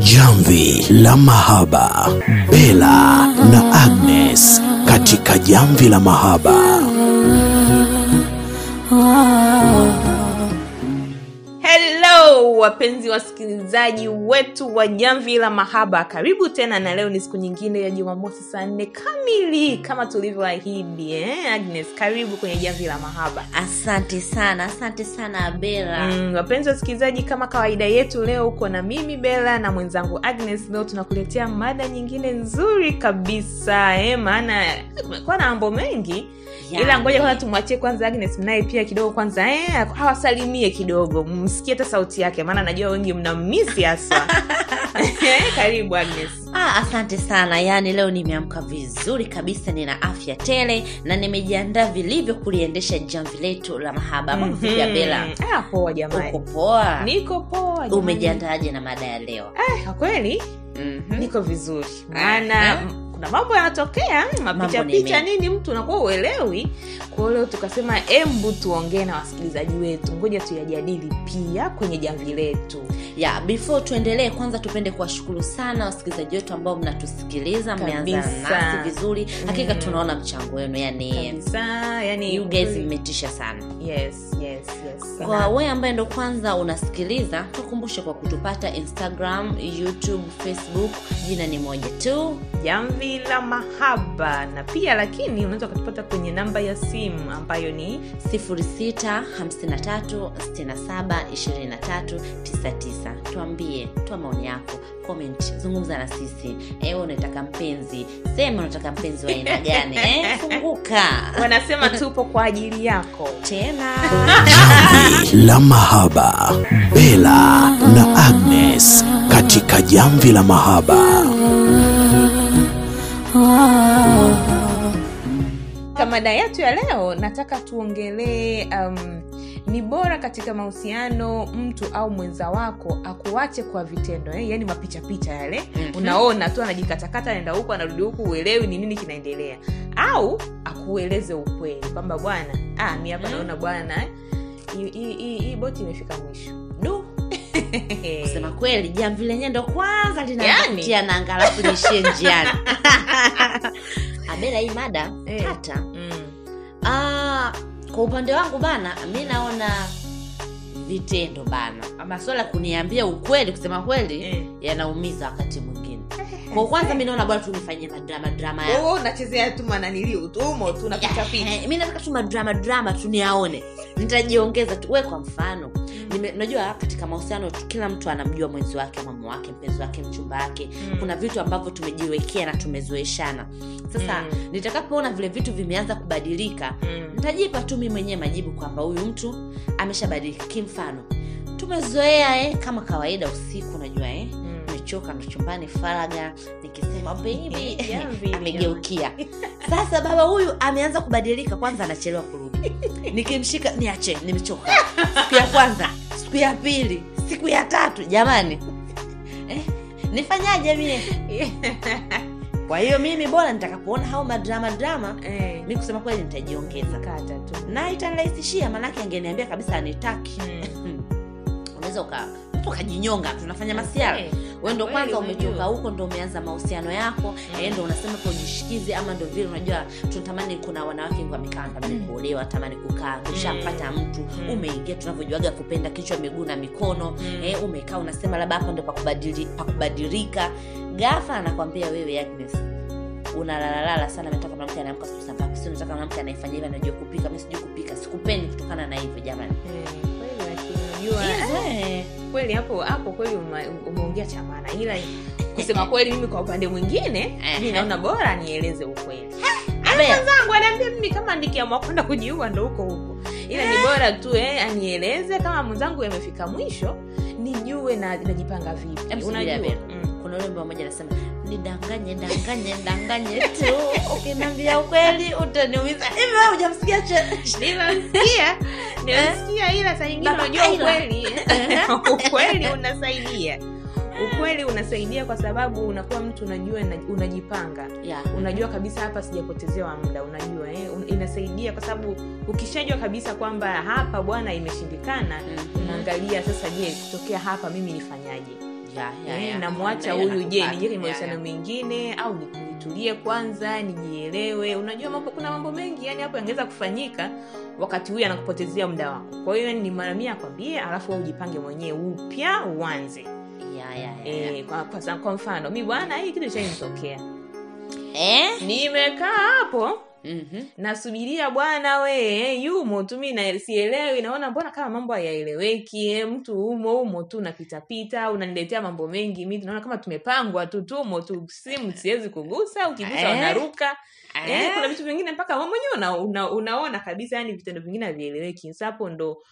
Jamvi la Mahaba, Bella na Agnes katika Jamvi la Mahaba. Wapenzi wasikilizaji wetu wa Jamvi la Mahaba, karibu tena, na leo ni siku nyingine ya Jumamosi saa nne kamili kama tulivyoahidi eh? Agnes, karibu kwenye Jamvi la Mahaba. asante sana asante sana bela Mm, wapenzi wasikilizaji, kama kawaida yetu, leo uko na mimi bela na mwenzangu Agnes. Leo tunakuletea mada nyingine nzuri kabisa eh? Maana kumekuwa na mambo mengi Yani. ila ngoja kwanza tumwachie kwanza Agnes naye pia kidogo kwanza eh, awasalimie kidogo, msikie hata sauti yake, maana najua wengi mnammisi haswa. Eh, Karibu Agnes. Ah, asante sana yaani leo nimeamka vizuri kabisa nina afya tele na nimejiandaa vilivyo kuliendesha jamvi letu la mahaba mambo vipi ya bela Mhm. Ah, poa jamani, uko poa niko poa umejiandaaje na mada ya leo Eh, kweli mm-hmm. niko vizuri maana Mhm. Kuna mambo yanatokea mm, mapicha picha nini mtu unakuwa uelewi kwao leo tukasema embu tuongee na wasikilizaji wetu. Ngoja tuyajadili pia kwenye jamvi letu ya before tuendelee kwanza tupende kuwashukuru sana wasikilizaji wetu ambao mnatusikiliza mmeanza nasi vizuri. Hakika Mm. tunaona mchango wenu yani kabisa yani you guys mmetisha sana. Yes yes yes. Kwa wee wewe ambaye ndo kwanza unasikiliza tukumbushe kwa kutupata instagram youtube facebook jina ni moja tu. Jamvi la mahaba. Na pia lakini unaweza ukatupata kwenye namba ya simu ambayo ni 0653672399 tuambie toa maoni yako comment zungumza na sisi. Ewe unataka mpenzi sema unataka mpenzi wa aina gani eh? funguka. Wanasema tupo kwa ajili yako. Tena. La Mahaba, Bella na Agnes katika Jamvi la Mahaba. Mada yetu ya leo nataka tuongelee um, ni bora katika mahusiano mtu au mwenza wako akuache kwa vitendo eh? yani mapichapicha yale Mhm. unaona tu anajikatakata anaenda huku anarudi huku uelewi ni nini kinaendelea au akueleze ukweli kwamba bwana ah, mi hapa Mhm. naona bwana eh, hii- boti imefika mwisho du kusema kweli jamvi lenyewe ndo kwanza Yani? linatia nanga alafu nishie njiani abela hii mada hey. tata mm. Ah, kwa upande wangu bana mi naona vitendo bana. Maswala ya kuniambia ukweli kusema kweli Eh. yanaumiza wakati mwingine. Kwa kwanza mi naona bwana tunifanyie madrama drama Wewe unachezea tu mananili utumo tu na Eh, mi nataka tu madrama drama tu niaone nitajiongeza tu. We kwa mfano unajua katika mahusiano kila mtu anamjua mwenzi wake mama wake mpenzi wake mchumba wake Mm. kuna vitu ambavyo tumejiwekea na tumezoeshana sasa Mm. nitakapoona vile vitu vimeanza kubadilika Mm. nitajipa tu mi mwenyewe majibu kwamba huyu mtu ameshabadilika kimfano tumezoea eh, kama kawaida usiku unajua eh, Mm. nimechoka ndo chumbani faraga nikisema baby amegeukia sasa baba huyu ameanza kubadilika kwanza anachelewa kurudi nikimshika niache nimechoka ya kwanza siku ya pili siku ya tatu jamani. Eh, nifanyaje mie? Kwa hiyo mimi bora nitakapoona hao madrama drama. Eh, mi kusema kweli nitajiongeza. Kata tu. Na itanirahisishia maanake angeniambia kabisa anitaki. Mm. unaweza uka mtu ukajinyonga tunafanya masiara we ndo kwanza umetoka huko ndo umeanza mahusiano yako Mm. mm. ndo unasema po ama ndo vile unajua tunatamani kuna wanawake wamekaa natamani Mm. kuolewa tamani kukaa tushampata mtu Mm. umeingia tunavyojuaga kupenda kichwa miguu na mikono Mm. eh, umekaa unasema labda hapo ndo pakubadili- pakubadilika gafa anakwambia wewe Agnes unalalalala sana nataka mwanamke anaamka siku saa ngapi sio nataka mwanamke anayefanya hivi anajua kupika mi sijui kupika sikupendi kutokana na hivyo jamani Eh, kweli lakini unajua kweli hapo hapo kweli ume- umeongea cha maana. Ila kusema kweli mimi kwa upande mwingine mi naona bora nieleze ukweli. Abel. mwenzangu anaambia mimi kama nikiamua kwenda kujiua ndo huko huko. Ila ni bora tu eh, anieleze kama mwenzangu amefika mwisho nijue na najipanga vipi. Unajua. Kuna ule wimbo mmoja anasema nidanganye danganye danganye tu. Ukiniambia ukweli utaniumiza. Hivi wewe hujamsikia nimemsikia. Ila saa nyingine unajua ukweli. Ukweli unasaidia. Ukweli unasaidia kwa sababu unakuwa mtu unajua unajipanga. Yeah. unajua kabisa hapa sijapotezewa muda unajua eh? Inasaidia kwa sababu ukishajua kabisa kwamba hapa bwana imeshindikana Mhm. unaangalia sasa je kutokea hapa mimi nifanyaje Eh, namwacha huyu je nakupata. nije mahusiano mengine au ni- nitulie kwanza nijielewe. Unajua mambo kuna mambo mengi yani hapo yangeweza kufanyika wakati huyu anakupotezea muda wako. Kwa hiyo ni mara mia akwambie alafu ujipange mwenyewe upya uanze. E, kwa, kwa, kwa mfano. Mi bwana hii kitu chainitokea Eh? nimekaa hapo Mhm. nasubiria bwana we yumo tu mi na- sielewi naona mbona kama mambo hayaeleweki eh, mtu umo umo tu napitapita unaniletea mambo mengi mi naona kama tumepangwa tu tumo tu simu siwezi kugusa ukigusa Eh? unaruka eh, Eh? kuna vitu vingine mpaka mwenyewe una, una, unaona kabisa yani vitendo vingine havieleweki sapo ndo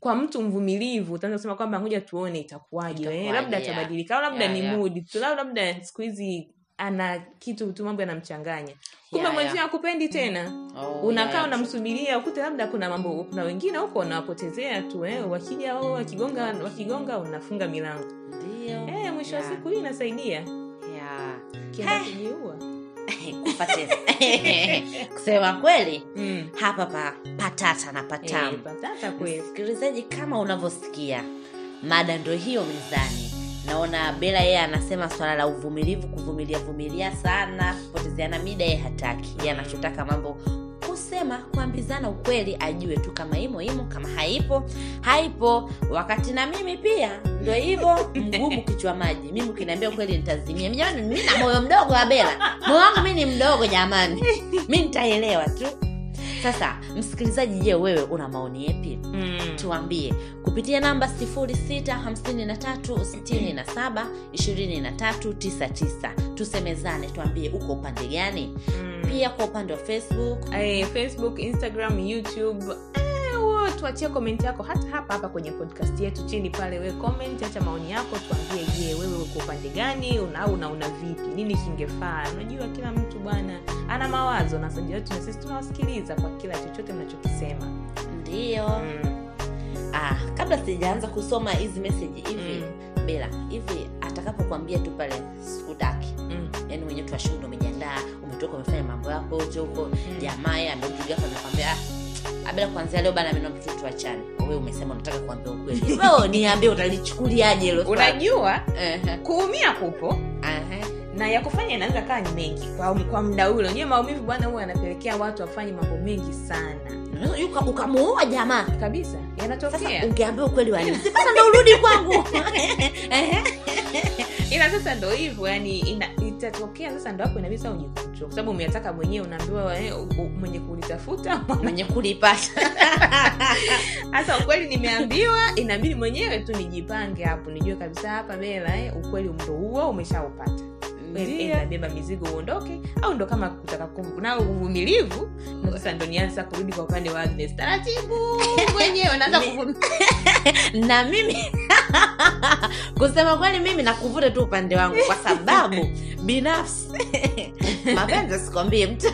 kwa mtu mvumilivu utaanza kusema kwamba ngoja tuone itakuwaje eh, labda yeah. atabadilika au labda Yeah, ni yeah. mudi tu labda siku hizi ana kitu tu mambo yanamchanganya. Kumbe Yeah, mwenzio yeah. akupendi tena. Oh, unakaa yeah, unamsubiria ukute labda kuna mambo kuna wengine huko unawapotezea tu eh, wakija o wakigonga wakigonga unafunga milango. Ndio. eh, mwisho wa Yeah. siku hii inasaidia. Yeah. kienda kujiua. Kusema kweli mm. hapa pa patata na eh, patamu patata kweli. Msikilizaji kama unavyosikia mada ndo hiyo mezani naona bela yeye anasema swala la uvumilivu kuvumilia vumilia sana kupotezeana mida yeye hataki. Yeye anachotaka mambo kusema kuambizana ukweli ajue tu kama imo imo kama haipo haipo. Wakati na mimi pia ndo hivyo. Mgumu kichwa maji. Mimi ukiniambia ukweli nitazimia. Jamani mi na moyo mdogo wa bela moyo wangu mi ni mdogo jamani. Mi nitaelewa tu sasa msikilizaji je wewe una maoni yepi mm. tuambie. Kupitia namba 653672399 tusemezane tuambie uko upande gani? Mm. pia kwa upande wa facebook. Ay, facebook instagram youtube. Eh, tuachie komenti yako hata hapa hapa kwenye podcast yetu chini pale we comment acha maoni yako tuambie je wewe uko upande gani una au unaona vipi? Nini kingefaa? Unajua kila mtu bwana ana mawazo na saji na sisi tunawasikiliza kwa kila chochote mnachokisema ndio mm. ah, kabla sijaanza kusoma hizi meseji hivi Mm. bila hivi atakapokwambia tu pale sikutaki Mm. yani mwenyewe tuwashuhuda umejiandaa umetoka umefanya mambo yako yote huko jamaa mm. amekupiga hapa nakwambia "Ah, kwanzia leo bana mimi mtu tuachane wewe umesema unataka kuambia ukweli wewe niambie utalichukuliaje hilo unajua kuumia kupo. Na ya kufanya inaweza kaa ni mengi kwa, kwa mda ule. Unajua maumivu bwana huwa yanapelekea watu wafanye mambo mengi sana. Ukamuoa jamaa. Kabisa yanatokea. Ungeambia ukweli wa nini? sasa ndo urudi kwangu. Ila sasa ndo hivyo yani ina, itatokea sasa ndo hapo inabidi sasa kwa sababu umeyataka mwenyewe unaambiwa mwenye kulitafuta mwenye kulipata. Hasa ukweli nimeambiwa inabidi mwenyewe tu nijipange hapo. Nijue kabisa hapa bela eh, ukweli ndo huo umeshaupata Ndio. nabeba mizigo uondoke au ndo kama kutaka kum- nao uvumilivu ndo sasa ndo nianza kurudi kwa upande wa Agnes taratibu mwenyewe naanza na mimi kusema kweli mimi nakuvuta tu upande wangu kwa sababu binafsi mapenzi sikwambie mtu.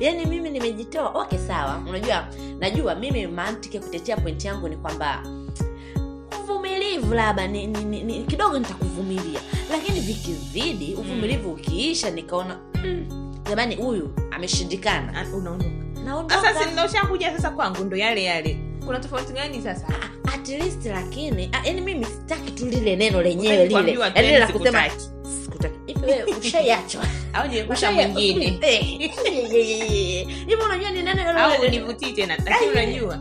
Yaani mimi nimejitoa. Okay sawa. Unajua najua mimi mantiki kutetea pointi yangu ni kwamba uvumilivu labda ni, ni, ni, ni, kidogo nitakuvumilia lakini vikizidi uvumilivu ukiisha nikaona mm, jamani huyu ameshindikana. Ah, unaondoka. Sasa kwangu ndo yale yale. Kuna tofauti gani sasa? At least lakini ah, yani mimi sitaki tu lile neno lenyewe lile. lile la tena kusema sikutaki. sikutaki. Hivi wewe ushaiachwa au nimepata mwingine. hivo unajua ni neno au univutii tena lakini unajua.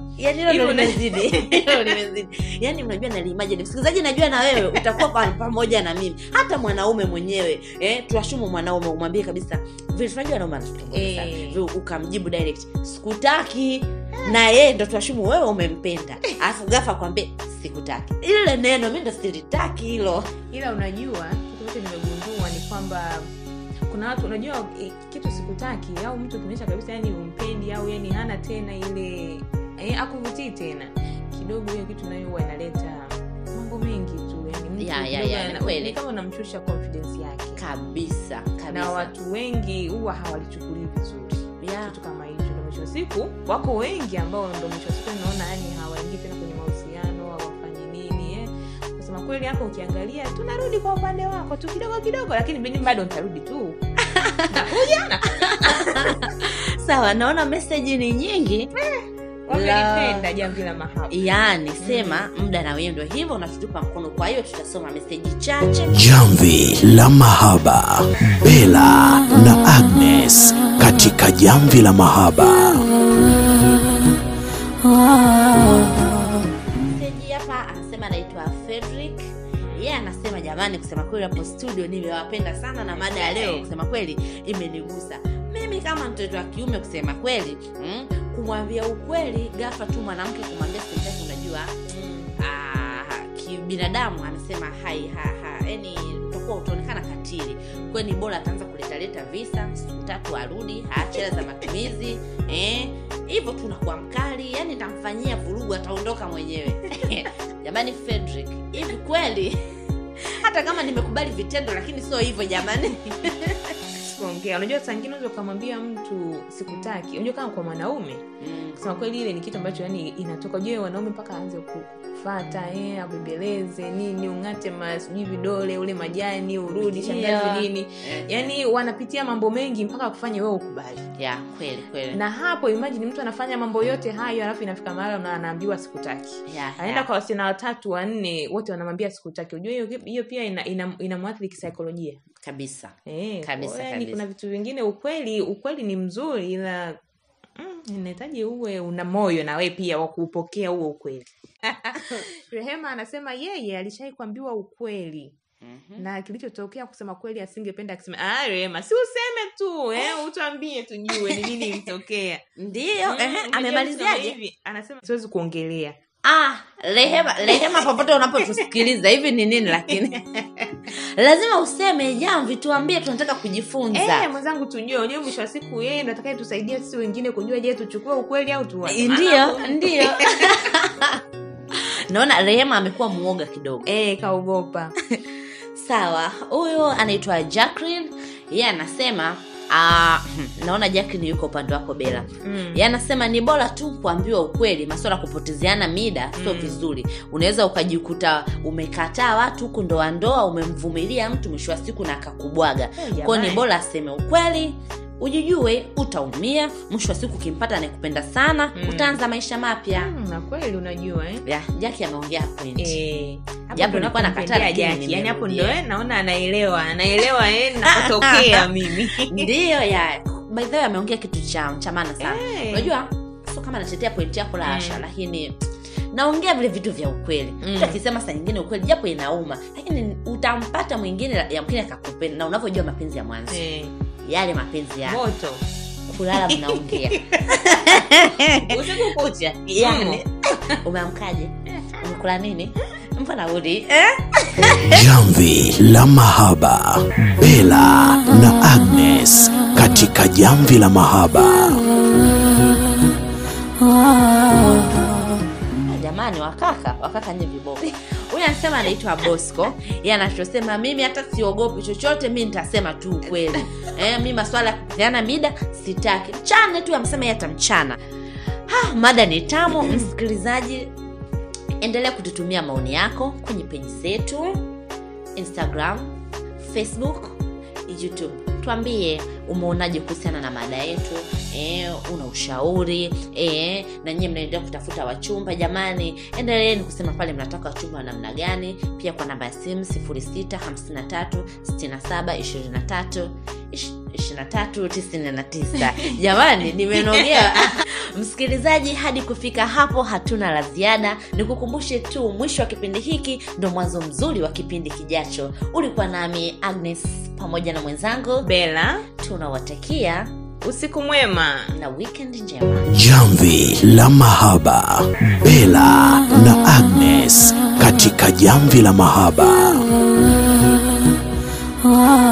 yani naliimagine msikilizaji najua na wewe utakuwa pamoja na mimi. Hata mwanaume mwenyewe eh, tuashumu mwanaume umwambie kabisa vile tunajua sana. Eh. Ukamjibu direct sikutaki. Na yeye ndo tuashumu wewe umempenda. Alafu gafa kwambie sikutaki. Ile neno mi ndo silitaki hilo. Ila unajua kitu ambacho nimegundua ni kwamba kuna watu unajua e, kitu sikutaki au mtu kuonyesha kabisa yani umpendi au yani hana tena ile e, akuvutii tena. Kidogo hiyo kitu nayo huwa inaleta mambo mengi tu yani mtu Ya, ya, ya, ana- ni kama unamshusha confidence yake. Kabisa na watu wengi huwa hawalichukulii vizuri. Yeah. kitu kama hicho ndo mwisho siku wako wengi ambao ndo mwisho siku naona yani hawaingii tena kweli hapo ukiangalia tunarudi kwa upande wako tu kidogo kidogo lakini mimi bado nitarudi tu. Nakuja. Na sawa naona meseji ni nyingi. Wamelipenda jamvi la mahaba yaani sema muda na wewe ndio hivyo unatutupa mkono kwa hiyo tutasoma meseji chache. Jamvi la mahaba. bela na Agnes katika jamvi la mahaba. meseji jamani kusema kweli hapo studio nimewapenda sana na mada ya leo kusema kweli imenigusa. Mimi kama mtoto wa kiume kusema kweli mm, kumwambia ukweli gafa tu mwanamke kumwambia sitaki unajua ah, kibinadamu anasema hai ha, ha, yani utakuwa utaonekana katili. Ni bora ataanza kuletaleta visa tatu arudi aache za matumizi eh, hivyo tu nakuwa mkali yani nitamfanyia vurugu ataondoka mwenyewe. Jamani frederick hivi kweli hata kama nimekubali vitendo lakini sio hivyo jamani kuongea unajua saa ingine unaweza ukamwambia mtu sikutaki. Unajua kama kwa mwanaume mm. kusema kweli ile ni kitu ambacho yani inatoka jue wanaume mpaka aanze kufata eh, abembeleze nini ung'ate masijui vidole ule majani urudi shangazi nini. Eh, yani wanapitia mambo mengi mpaka kufanya wewe ukubali. Yeah, kweli kweli. Na hapo imagine mtu anafanya mambo yote hayo alafu inafika mahala na anaambiwa sikutaki. Yeah, anaenda yeah. kwa wasichana watatu wanne wote wanamwambia sikutaki. Unajua hiyo hiyo pia ina, ina, inamwathiri kisaikolojia kabisa. Eh, Kabisa, kabisa. yani kuna vitu vingine ukweli ukweli ni mzuri ila mm, inahitaji uwe una moyo na wewe pia wa kuupokea huo ukweli. Rehema anasema yeye alishai kuambiwa ukweli. Mhm. na kilichotokea kusema kweli asingependa akisema "Ah, rehema si useme tu eh, utuambie tujue ni nini ilitokea. Ndio, Mm, ehe, amemaliziaje? anasema siwezi kuongelea ah rehema rehema popote unapotusikiliza. Hivi ni nini lakini? Lazima useme jamvi tuambie tunataka kujifunza. Eh, mwenzangu tujue. Unajua mwisho wa siku yeye ndo atakaye tusaidia sisi wengine kujua je tuchukue ukweli au tuache Ndio, ndio. naona rehema amekuwa muoga kidogo. Eh, kaogopa. Sawa huyu anaitwa jacklin yeye anasema ah, naona jacklin yuko upande wako bela mm. Yanasema ni bora tu kuambiwa ukweli maswala ya kupotezeana mida sio Mm. vizuri unaweza ukajikuta umekataa watu huku ndoa ndoa umemvumilia mtu mwisho wa siku na akakubwaga Eh, kwao ni bora aseme ukweli ujijue utaumia mwisho wa siku ukimpata anayekupenda sana Mm. utaanza maisha mapya. Mm, na kweli unajua eh? ya jaki ameongea point. Eh, Japo nakuwa nakataa, Yaani hapo ndo eh, naona anaelewa anaelewa eh, napotokea mimi. Ndiyo ya. By the way ameongea kitu cha cha maana sana. Eh. unajua sio kama anatetea pointi yako la Asha asha lakini naongea vile vitu vya ukweli. Mm. mtu akisema saa nyingine ukweli japo inauma lakini utampata mwingine yamkini akakupenda na unavyojua mapenzi ya mwanzo. Eh, yale mapenzi ya moto. kulala mnaongea. Usiku kucha yani. Umeamkaje? Umekula nini? Mbona eh? Jamvi la mahaba. bela na Agnes katika jamvi la mahaba. Anasema anaitwa bosco. Ye anachosema mimi hata siogopi chochote mi nitasema tu ukweli. Eh, mi maswala ya kupeana mida sitaki. Mchane tu amesema ye atamchana. Ha, mada ni tamu. Msikilizaji endelea kututumia maoni yako kwenye peji zetu instagram facebook youtube. Tuambie umeonaje kuhusiana na mada yetu e, una ushauri eh, na nyie mnaendelea kutafuta wachumba jamani endeleeni kusema pale mnataka wachumba wa namna gani pia kwa namba ya simu 6536723 2399 jamani nimenogea msikilizaji hadi kufika hapo hatuna la ziada. Nikukumbushe tu mwisho wa kipindi hiki ndo mwanzo mzuri wa kipindi kijacho. Ulikuwa nami agnes pamoja na mwenzangu bela tunawatakia usiku mwema. Na wikendi njema. Jamvi la mahaba bela na agnes katika jamvi la mahaba. Ah, ah, ah. ah.